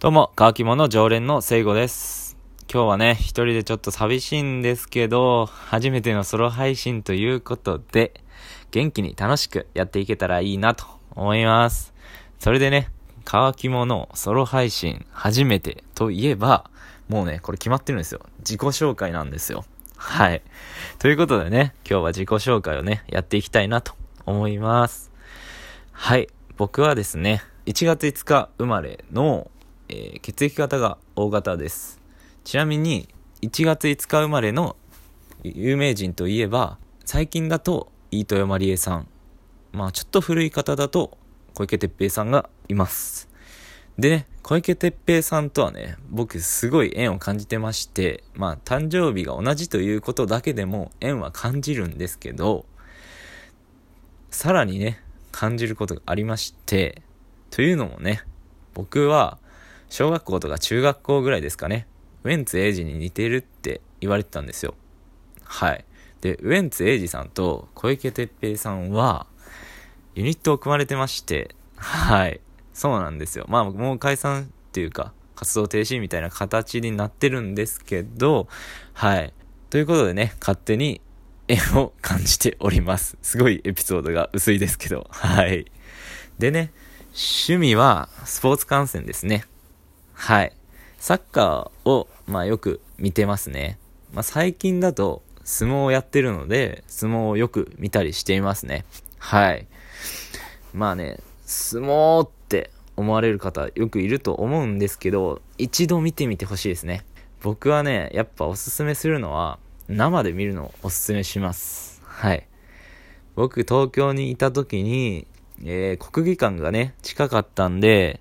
どうも、乾き物常連の聖子です。今日はね、一人でちょっと寂しいんですけど、初めてのソロ配信ということで、元気に楽しくやっていけたらいいなと思います。それでね、乾き物ソロ配信初めてといえば、もうね、これ決まってるんですよ。自己紹介なんですよ。はい。ということでね、今日は自己紹介をね、やっていきたいなと思います。はい。僕はですね、1月5日生まれの、えー血液型が O 型です。ちなみに、1月5日生まれの有名人といえば、最近だと、飯豊まりえさん。まあ、ちょっと古い方だと、小池徹平さんがいます。でね、小池徹平さんとはね、僕すごい縁を感じてまして、まあ、誕生日が同じということだけでも縁は感じるんですけど、さらにね、感じることがありまして、というのもね、僕は、小学校とか中学校ぐらいですかね、ウエンツ瑛士に似てるって言われてたんですよ。はい。で、ウエンツ瑛士さんと小池徹平さんは、ユニットを組まれてまして、はい。そうなんですよ。まあ、もう解散っていうか、活動停止みたいな形になってるんですけど、はい。ということでね、勝手に縁を感じております。すごいエピソードが薄いですけど、はい。でね、趣味はスポーツ観戦ですね。はい。サッカーを、まあよく見てますね。まあ最近だと相撲をやってるので、相撲をよく見たりしていますね。はい。まあね、相撲って思われる方よくいると思うんですけど、一度見てみてほしいですね。僕はね、やっぱおすすめするのは、生で見るのをおすすめします。はい。僕、東京にいた時に、えー国技館がね、近かったんで、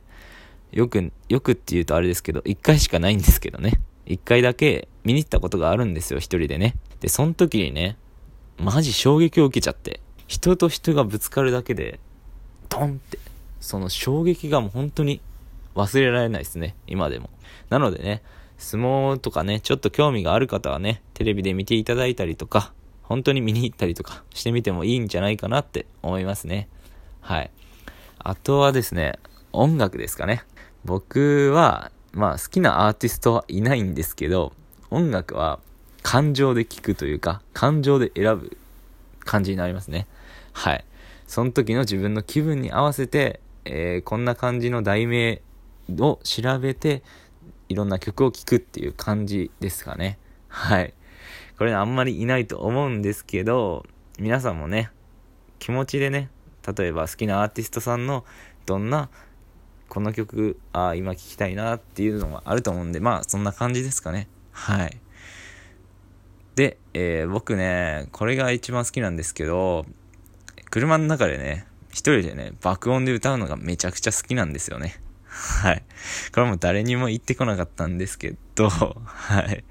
よく、よくって言うとあれですけど、一回しかないんですけどね。一回だけ見に行ったことがあるんですよ、一人でね。で、その時にね、マジ衝撃を受けちゃって、人と人がぶつかるだけで、ドンって、その衝撃がもう本当に忘れられないですね、今でも。なのでね、相撲とかね、ちょっと興味がある方はね、テレビで見ていただいたりとか、本当に見に行ったりとかしてみてもいいんじゃないかなって思いますね。はい。あとはですね、音楽ですかね。僕は、まあ好きなアーティストはいないんですけど、音楽は感情で聴くというか、感情で選ぶ感じになりますね。はい。その時の自分の気分に合わせて、えーこんな感じの題名を調べて、いろんな曲を聴くっていう感じですかね。はい。これあんまりいないと思うんですけど、皆さんもね、気持ちでね、例えば好きなアーティストさんのどんなこの曲ああ今聴きたいなっていうのがあると思うんでまあそんな感じですかね。はい。で、えー僕ねこれが一番好きなんですけど車の中でね一人でね爆音で歌うのがめちゃくちゃ好きなんですよね。はい。これも誰にも言ってこなかったんですけどはい。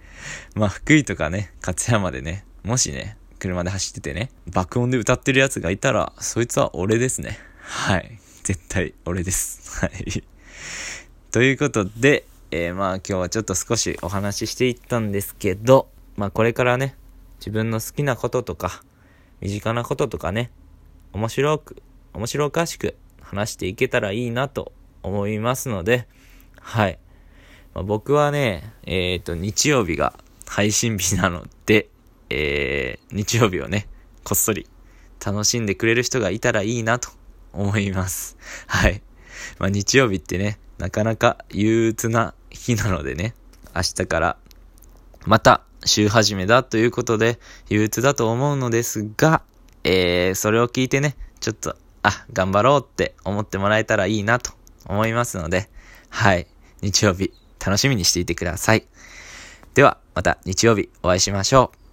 まあ福井とかね勝山でねもしね車で走っててね爆音で歌ってるやつがいたらそいつは俺ですね。はい。絶対俺です はいということで、えーまあ今日はちょっと少しお話ししていったんですけど、まあこれからね、自分の好きなこととか、身近なこととかね、面白く、面白おかしく話していけたらいいなと思いますので、はい。まあ、僕はね、えっ、と、日曜日が配信日なので、えー、日曜日をね、こっそり楽しんでくれる人がいたらいいなと思います。はい。まあ、日曜日ってね、なかなか憂鬱な日なのでね、明日からまた週始めだということで憂鬱だと思うのですが、えー、それを聞いてね、ちょっと、あ、頑張ろうって思ってもらえたらいいなと思いますので、はい、日曜日楽しみにしていてください。では、また日曜日お会いしましょう。